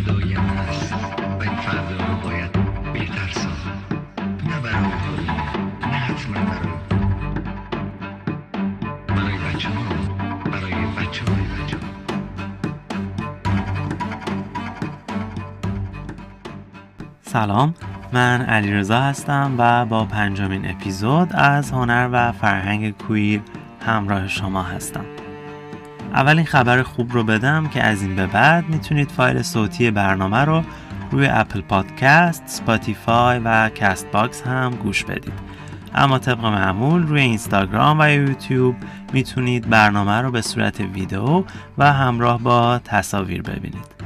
فردای و این رو باید بهتر ساخت نه برای نه حتما برای برای بچه ها سلام من علیرضا هستم و با پنجمین اپیزود از هنر و فرهنگ کویر همراه شما هستم. اولین خبر خوب رو بدم که از این به بعد می‌تونید فایل صوتی برنامه رو روی Apple Podcasts، Spotify و Castbox هم گوش بدید. اما طبق معمول روی اینستاگرام و یوتیوب می‌تونید برنامه رو به صورت ویدیو و همراه با تصاویر ببینید.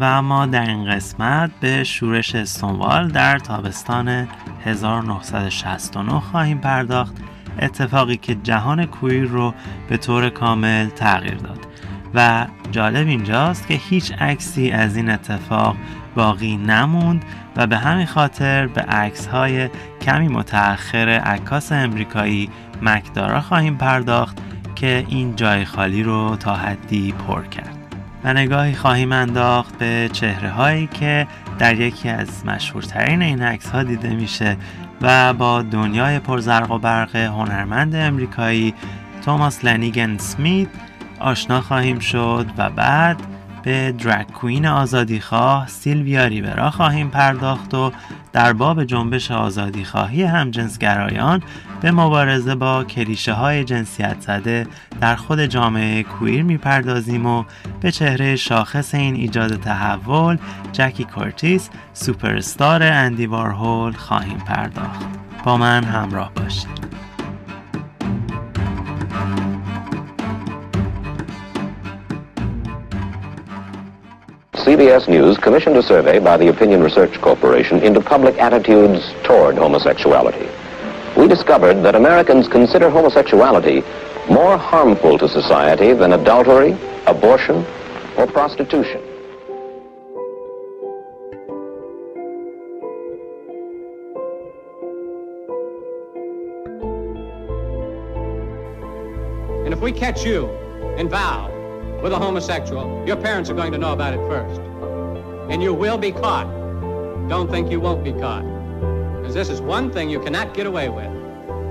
و اما در این قسمت به شورش استونوال در تابستان 1969 خواهیم پرداخت اتفاقی که جهان کویر رو به طور کامل تغییر داد. و جالب اینجاست که هیچ عکسی از این اتفاق باقی نموند و به همین خاطر به عکس های کمی متأخر عکاس امریکایی مکدارا خواهیم پرداخت که این جای خالی رو تا حدی پر کرد. و نگاهی خواهیم انداخت به چهره هایی که در یکی از مشهورترین این عکس ها دیده میشه و با دنیای پرزرق و برق هنرمند امریکایی توماس لنیگن سمیت آشنا خواهیم شد و بعد به درک کوین آزادیخواه سیلویا ریورا خواهیم پرداخت و در باب جنبش آزادیخواهی همجنسگرایان به مبارزه با کلیشه های جنسیت زده در خود جامعه کویر می‌پردازیم و به چهره شاخص این ایجاد تحول جکی کورتیس سوپرستار اندی وارهول خواهیم پرداخت. با من همراه باشید. CBS News commissioned a survey by the Opinion Research Corporation into public attitudes toward homosexuality. We discovered that Americans consider homosexuality more harmful to society than adultery, abortion, or prostitution. And if we catch you in vow with a homosexual, your parents are going to know about it first. And you will be caught. Don't think you won't be caught. Because this is one thing you cannot get away with.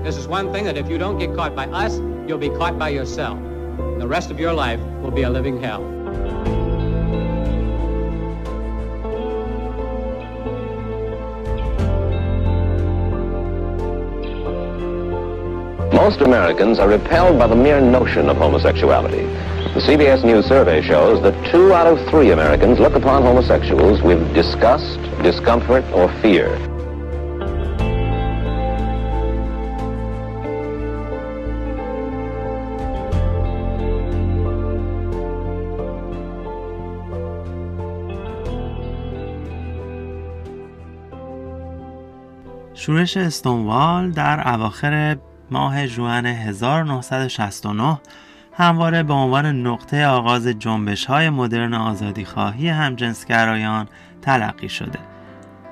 This is one thing that if you don't get caught by us, you'll be caught by yourself. And the rest of your life will be a living hell. Most Americans are repelled by the mere notion of homosexuality. The CBS News survey shows that two out of three Americans look upon homosexuals with disgust, discomfort, or fear. شورش استونوال در اواخر ماه ژوئن 1969 همواره به عنوان نقطه آغاز جنبش های مدرن آزادی خواهی همجنسگرایان تلقی شده.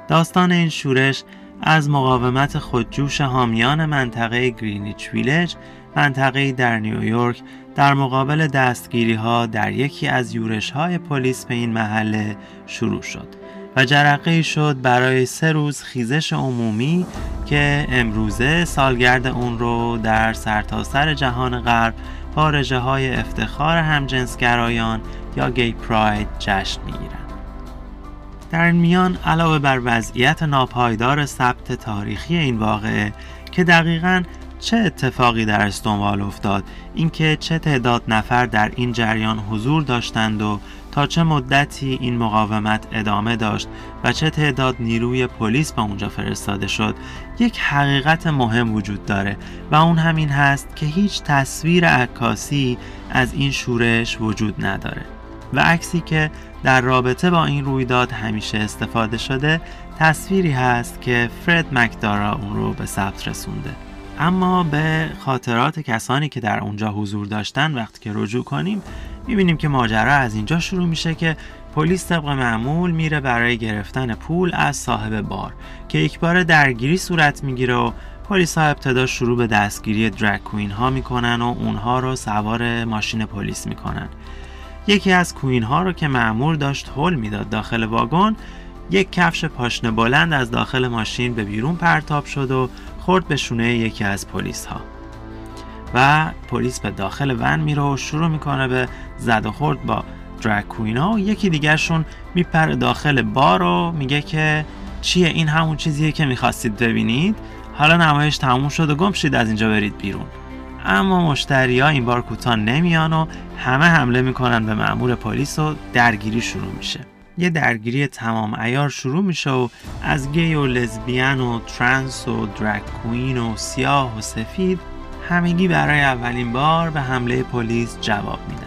داستان این شورش از مقاومت خودجوش حامیان منطقه گرینیچ ویلج منطقه در نیویورک در مقابل دستگیری ها در یکی از یورش های پلیس به این محله شروع شد و جرقه شد برای سه روز خیزش عمومی که امروزه سالگرد اون رو در سرتاسر سر جهان غرب پارجه های افتخار همجنسگرایان یا گی پراید جشن می‌گیرند. در این میان علاوه بر وضعیت ناپایدار ثبت تاریخی این واقعه که دقیقا چه اتفاقی در استونوال افتاد اینکه چه تعداد نفر در این جریان حضور داشتند و تا چه مدتی این مقاومت ادامه داشت و چه تعداد نیروی پلیس به اونجا فرستاده شد یک حقیقت مهم وجود داره و اون همین هست که هیچ تصویر عکاسی از این شورش وجود نداره. و عکسی که در رابطه با این رویداد همیشه استفاده شده تصویری هست که فرد مکدارا اون رو به ثبت رسونده. اما به خاطرات کسانی که در اونجا حضور داشتن وقتی که رجوع کنیم می‌بینیم که ماجرا از اینجا شروع میشه که پلیس طبق معمول میره برای گرفتن پول از صاحب بار که یک بار درگیری صورت می‌گیره و پلیس ها ابتدا شروع به دستگیری درک کوین ها می‌کنن و اونها رو سوار ماشین پلیس می‌کنن. یکی از کوین ها رو که معمور داشت هل می‌داد داخل واگن یک کفش پاشنه بلند از داخل ماشین به بیرون پرتاب شد و خورد به شونه یکی از پلیس ها و پلیس به داخل ون میره و شروع می‌کنه به زد و خورد با درک کوین ها. و یکی دیگرشون میپره داخل بار و میگه که چیه این همون چیزیه که می‌خواستید ببینید؟ حالا نمایش تموم شد و گم شید از اینجا برید بیرون. اما مشتری ها این بار کوتاه نمیان و همه حمله می‌کنن به مأمور پلیس و درگیری شروع میشه. یه درگیری تمام ایار شروع میشه و از گی و لزبیان و ترنس و درک کوین و سیاه و سفید همگی برای اولین بار به حمله پلیس جواب میدن.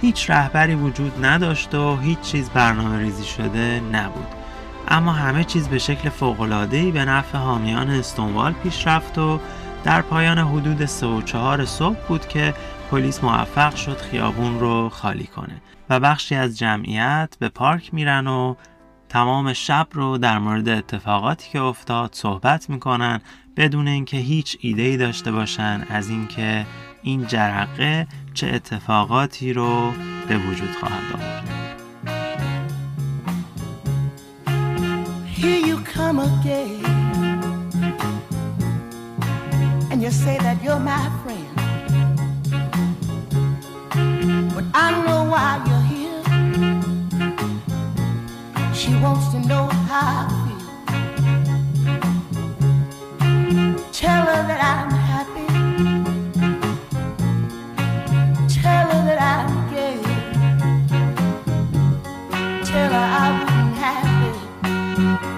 هیچ رهبری وجود نداشت و هیچ چیز برنامه ریزی شده نبود. اما همه چیز به شکل فوقلادهی به نفع حامیان استونوال پیش رفت و در پایان حدود 3 و 4 صبح بود که پلیس موفق شد خیابون رو خالی کنه و بخشی از جمعیت به پارک میرن و تمام شب رو در مورد اتفاقاتی که افتاد صحبت می‌کنن بدون اینکه هیچ ایده ای داشته باشن از اینکه این جرقه چه اتفاقاتی رو به وجود خواهد آورد. Here you come again, and you say that you're my friend. But I know why you're here. She wants to know how Tell her that I'm happy. Tell her that I'm gay. Tell her I wouldn't have it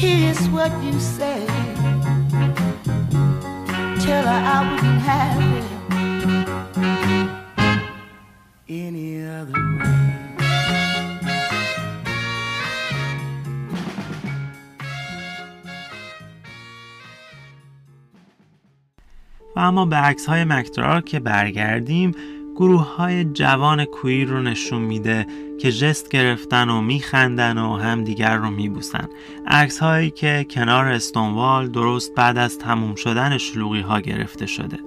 here's what you say. Tell her I wouldn't have it any other way. و اما به عکس های مکدرار که برگردیم گروه های جوان کویر رو نشون میده که جست گرفتن و میخندن و همدیگر رو میبوسن. عکس هایی که کنار استونوال درست بعد از تموم شدن شلوغی ها گرفته شده.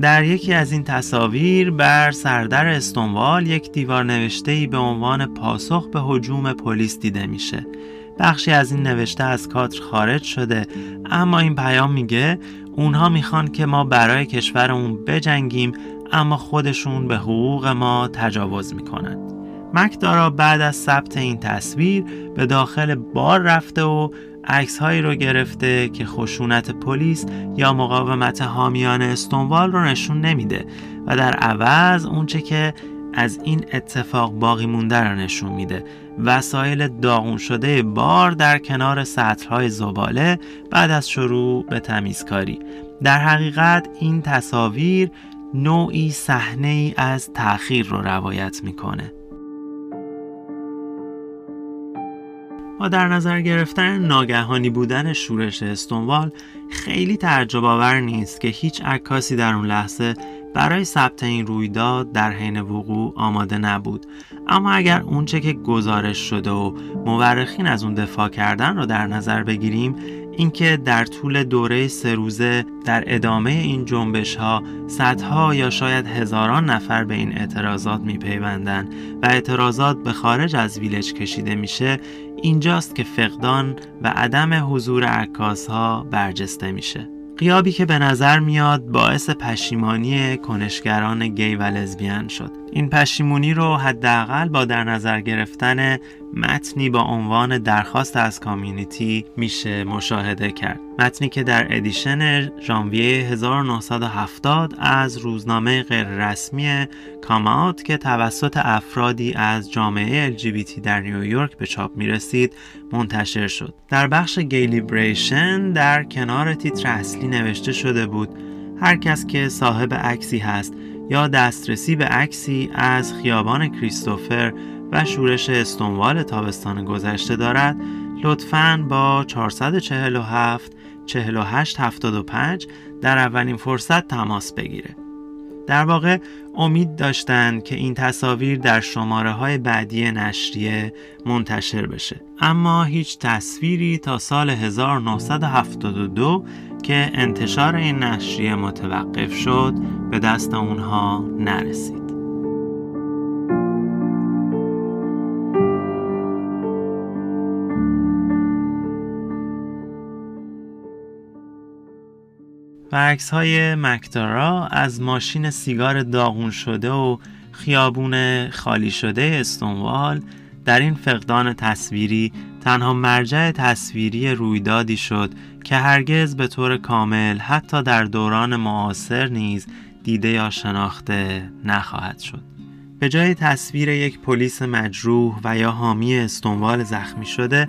در یکی از این تصاویر بر سردر استونوال یک دیوار نوشته ای به عنوان پاسخ به هجوم پلیس دیده میشه. بخشی از این نوشته از کادر خارج شده اما این پیام میگه اونها می‌خوان که ما برای کشورمون بجنگیم اما خودشون به حقوق ما تجاوز می‌کنن مکدارا بعد از ثبت این تصویر به داخل بار رفته و عکس هایی رو گرفته که خشونت پلیس یا مقاومت حامیان استونوال رو نشون نمیده و در عوض اونچه که از این اتفاق باقی مونده رو نشون میده. وسایل داغون شده بار در کنار سطرهای زباله بعد از شروع به تمیزکاری. در حقیقت این تصاویر نوعی صحنه ای از تأخیر رو روایت می‌کنه. با در نظر گرفتن ناگهانی بودن شورش استونوال خیلی تعجب آور نیست که هیچ عکاسی در اون لحظه برای ثبت این رویداد در حین وقوع آماده نبود. اما اگر اونچه که گزارش شده و مورخین از اون دفاع کردن رو در نظر بگیریم اینکه در طول دوره سه روزه در ادامه این جنبش ها صدها یا شاید هزاران نفر به این اعتراضات میپیوندن و اعتراضات به خارج از ویلج کشیده میشه اینجاست که فقدان و عدم حضور عکاس ها برجسته میشه. قیابی که به نظر میاد باعث پشیمانی کنشگران گی و لزبیان شد. این پشیمونی رو حداقل با در نظر گرفتن متنی با عنوان درخواست از community میشه مشاهده کرد. متنی که در edition ژانویه 1970 از روزنامه غیررسمی Come Out که توسط افرادی از جامعه LGBT در نیویورک به چاپ می‌رسید منتشر شد. در بخش Gay Liberation در کنار تیتر اصلی نوشته شده بود هر کس که صاحب عکسی هست یا دسترسی به عکسی از خیابان کریستوفر و شورش استونوال تابستان گذشته دارد لطفاً با 447 4875 در اولین فرصت تماس بگیره. در واقع امید داشتند که این تصاویر در شماره های بعدی نشریه منتشر بشه. اما هیچ تصویری تا سال 1972 که انتشار این نشریه متوقف شد به دست اونها نرسید. و عکس های مکتارا از ماشین سیگار داغون شده و خیابون خالی شده استونوال در این فقدان تصویری تنها مرجع تصویری رویدادی شد که هرگز به طور کامل حتی در دوران معاصر نیز دیده یا شناخته نخواهد شد. به جای تصویر یک پلیس مجروح و یا حامی استونوال زخمی شده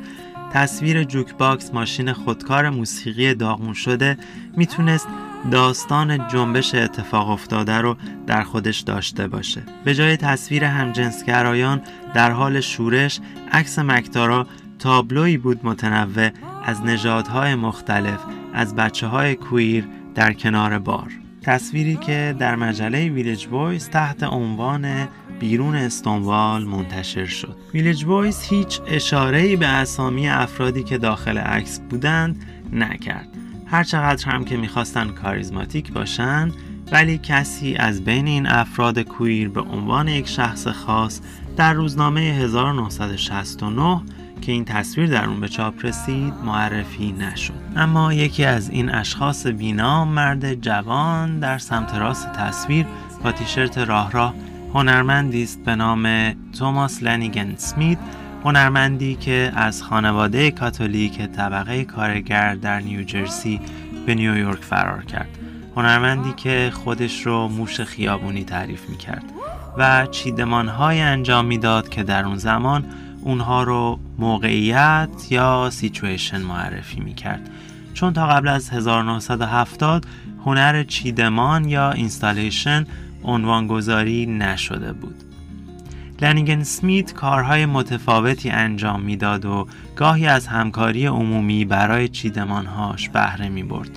تصویر jukebox ماشین خودکار موسیقی داغون شده می‌تونست داستان جنبش اتفاق افتاده رو در خودش داشته باشه به جای تصویر همجنسگرایان در حال شورش عکس مکتارا تابلویی بود متنوع از نژادهای مختلف از بچه های کویر در کنار بار. تصویری که در مجله ویلج بویز تحت عنوان بیرون استانبول منتشر شد. ویلج بویز هیچ اشاره‌ای به اسامی افرادی که داخل عکس بودند نکرد. هرچقدر هم که می‌خواستن کاریزماتیک باشن ولی کسی از بین این افراد کویر به عنوان یک شخص خاص در روزنامه 1969 که این تصویر در اون به چاپ رسید معرفی نشد. اما یکی از این اشخاص بینام مرد جوان در سمت راست تصویر با تیشرت راه راه هنرمندی است به نام توماس لنیگن سمیت هنرمندی که از خانواده کاتولیک طبقه کارگر در نیوجرسی به نیویورک فرار کرد. هنرمندی که خودش رو موش خیابونی تعریف می کرد و چیدمانهای انجام می‌داد که در اون زمان اونها رو موقعیت یا سیچویشن معرفی می کرد چون تا قبل از 1970 هنر چیدمان یا installation عنوانگذاری نشده بود لنیگن اسمیت کارهای متفاوتی انجام می‌داد و گاهی از همکاری عمومی برای چیدمانهاش بهره می برد.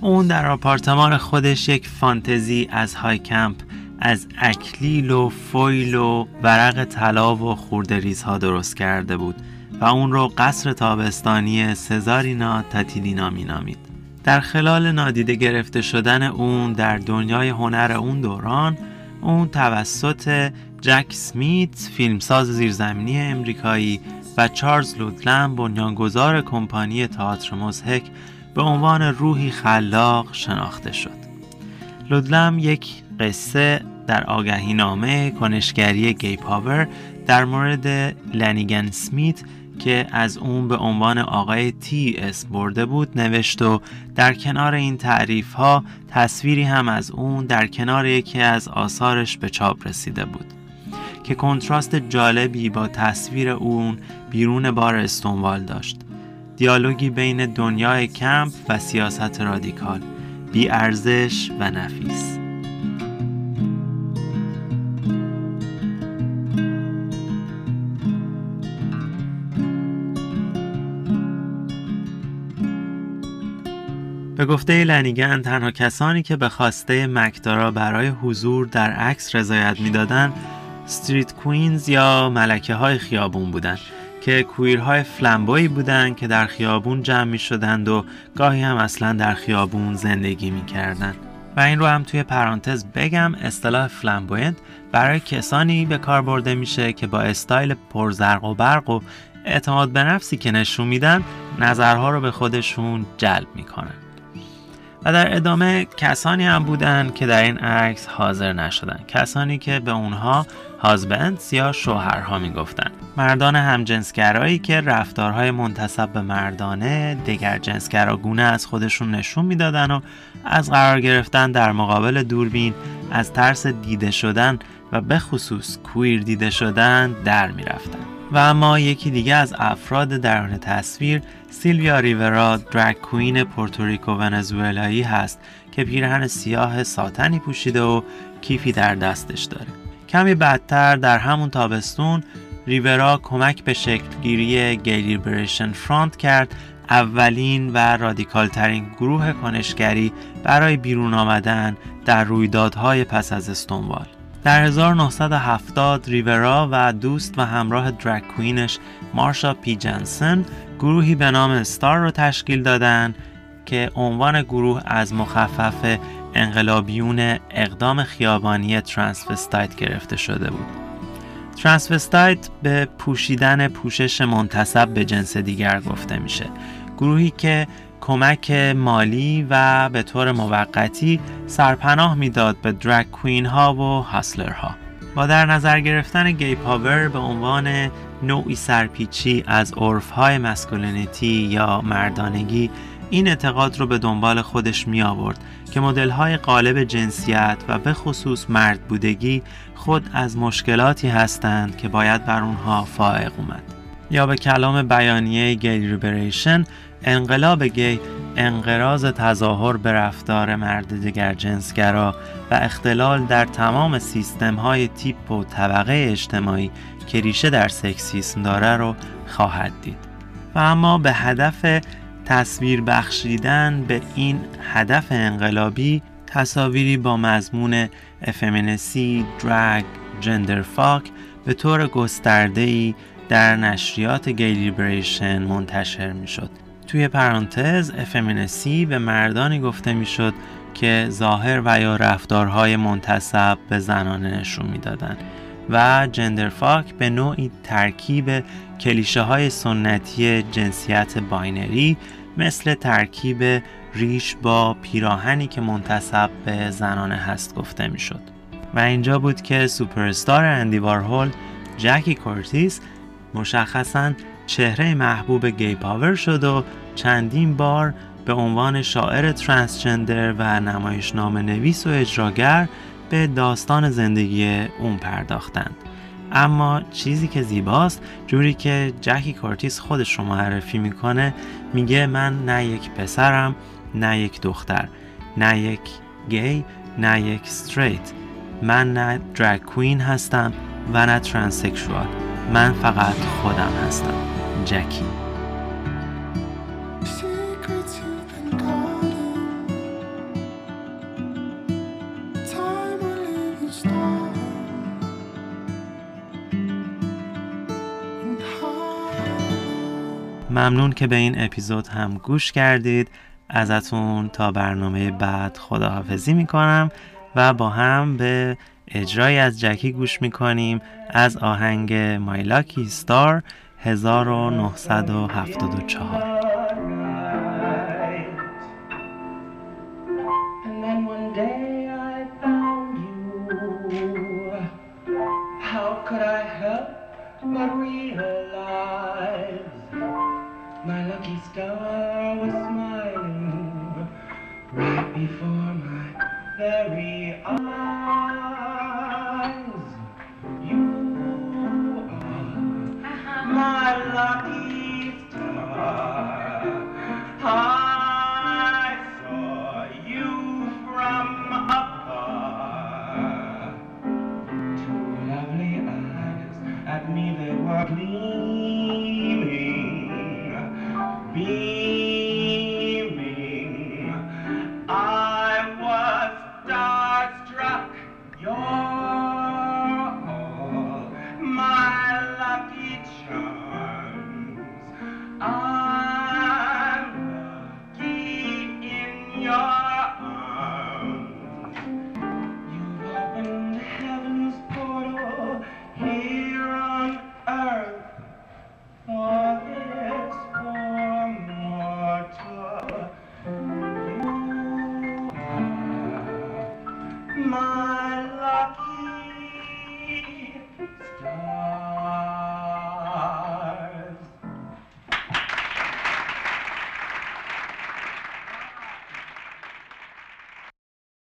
اون در آپارتمان خودش یک فانتزی از high camp از اکلیل و فویل و ورق طلا و خوردریزها درست کرده بود و اون رو قصر تابستانی سزارینا تاتیلینا می نامید. در خلال نادیده گرفته شدن اون در دنیای هنر اون دوران اون توسط جک سمیت فیلمساز زیرزمینی امریکایی و چارلز لودلم بنیانگذار کمپانی تئاتر مزهک به عنوان روحی خلاق شناخته شد لودلم یک قصه در آگهی نامه کنشگری Gay Power در مورد لنیگن اسمیت که از اون به عنوان آقای تی اسم برده بود نوشت و در کنار این تعریف ها تصویری هم از اون در کنار یکی از آثارش به چاپ رسیده بود که کنتراست جالبی با تصویر اون بیرون بار استونوال داشت. دیالوگی بین دنیای کمپ و سیاست رادیکال بی ارزش و نفیس. به گفته لنیگن تنها کسانی که به خواسته مکدارا برای حضور در عکس رضایت می‌دادند استریت کوینز یا ملکه های خیابون بودند که کویرهای فلمبویی بودند که در خیابون جمع می شدند و گاهی هم اصلا در خیابون زندگی می کردن. و این رو هم توی پرانتز بگم اصطلاح flamboyant برای کسانی به کار برده میشه که با استایل پرزرق و برق و اعتماد به نفسی که نشون میدن نظرها رو به خودشون جلب می‌کنن و در ادامه کسانی هم بودند که در این عکس حاضر نشدند کسانی که به اونها husbands یا شوهرها می‌گفتند مردان همجنسگرایی که رفتارهای منتصب به مردانه دگر جنسگراگونه از خودشون نشون می‌دادن و از قرار گرفتن در مقابل دوربین از ترس دیده شدن و به خصوص کویر دیده شدن در می‌رفتن. و اما یکی دیگه از افراد درون تصویر سیلویا ریورا درک کوین پورتوریکو ونزوئلایی هست که پیرهن سیاه ساتنی پوشیده و کیفی در دستش داره. کمی بعدتر در همون تابستون ریورا کمک به شکلگیری گی لیبریشن فرانت کرد اولین و رادیکال ترین گروه کنشگری برای بیرون آمدن در رویدادهای پس از استونوال در 1970 ریورا و دوست و همراه drag queen ش مارشا پی جانسون گروهی به نام استار رو تشکیل دادن که عنوان گروه از مخفف انقلابیون اقدام خیابانی transvestite گرفته شده بود. transvestite به پوشیدن پوشش منتصب به جنس دیگر گفته میشه. گروهی که کمک مالی و به طور موقتی سرپناه می‌داد به درک کوین ها و هاسلر ها با در نظر گرفتن گی پاور به عنوان نوعی سرپیچی از عرف های مسکولینیتی یا مردانگی این اعتقاد رو به دنبال خودش می آورد که مدل های قالب جنسیت و به خصوص مرد بودگی خود از مشکلاتی هستند که باید بر اونها فائق اومد. یا به کلام بیانیه Gay Liberation انقلاب گی انقراض تظاهر به رفتار مرد دگرجنسگرا و اختلال در تمام سیستم های تیپ و طبقه اجتماعی که ریشه در سکسیسم داره رو خواهد دید و اما به هدف تصویر بخشیدن به این هدف انقلابی تصاویری با مضمون effeminacy، drag، genderfuck به طور گسترده‌ای در نشریات Gay Liberation منتشر می شد. توی پرانتز effeminacy به مردانی گفته می شد که ظاهر و یا رفتارهای منتصب به زنانه نشون می‌دادند و genderfuck به نوعی ترکیب کلیشه های سنتی جنسیت binary مثل ترکیب ریش با پیراهنی که منتصب به زنانه هست گفته می‌شد. و اینجا بود که سوپرستار اندی وارهول جکی کورتیس مشخصا چهره محبوب Gay Power شد و چندین بار به عنوان شاعر transgender و نمایشنامه نویس و اجراگر به داستان زندگی اون پرداختند. اما چیزی که زیباست جوری که جکی کورتیس خودش رو معرفی می‌کنه میگه من نه یک پسرم نه یک دختر نه یک گی نه یک ستریت من نه درگ کوین هستم و نه ترانسکشوال من فقط خودم هستم. جکی. ممنون که به این اپیزود هم گوش کردید. ازتون تا برنامه بعد خداحافظی می‌کنم و با هم به اجرای از جکی گوش می‌کنیم. از آهنگ مایلاکی ستار 1974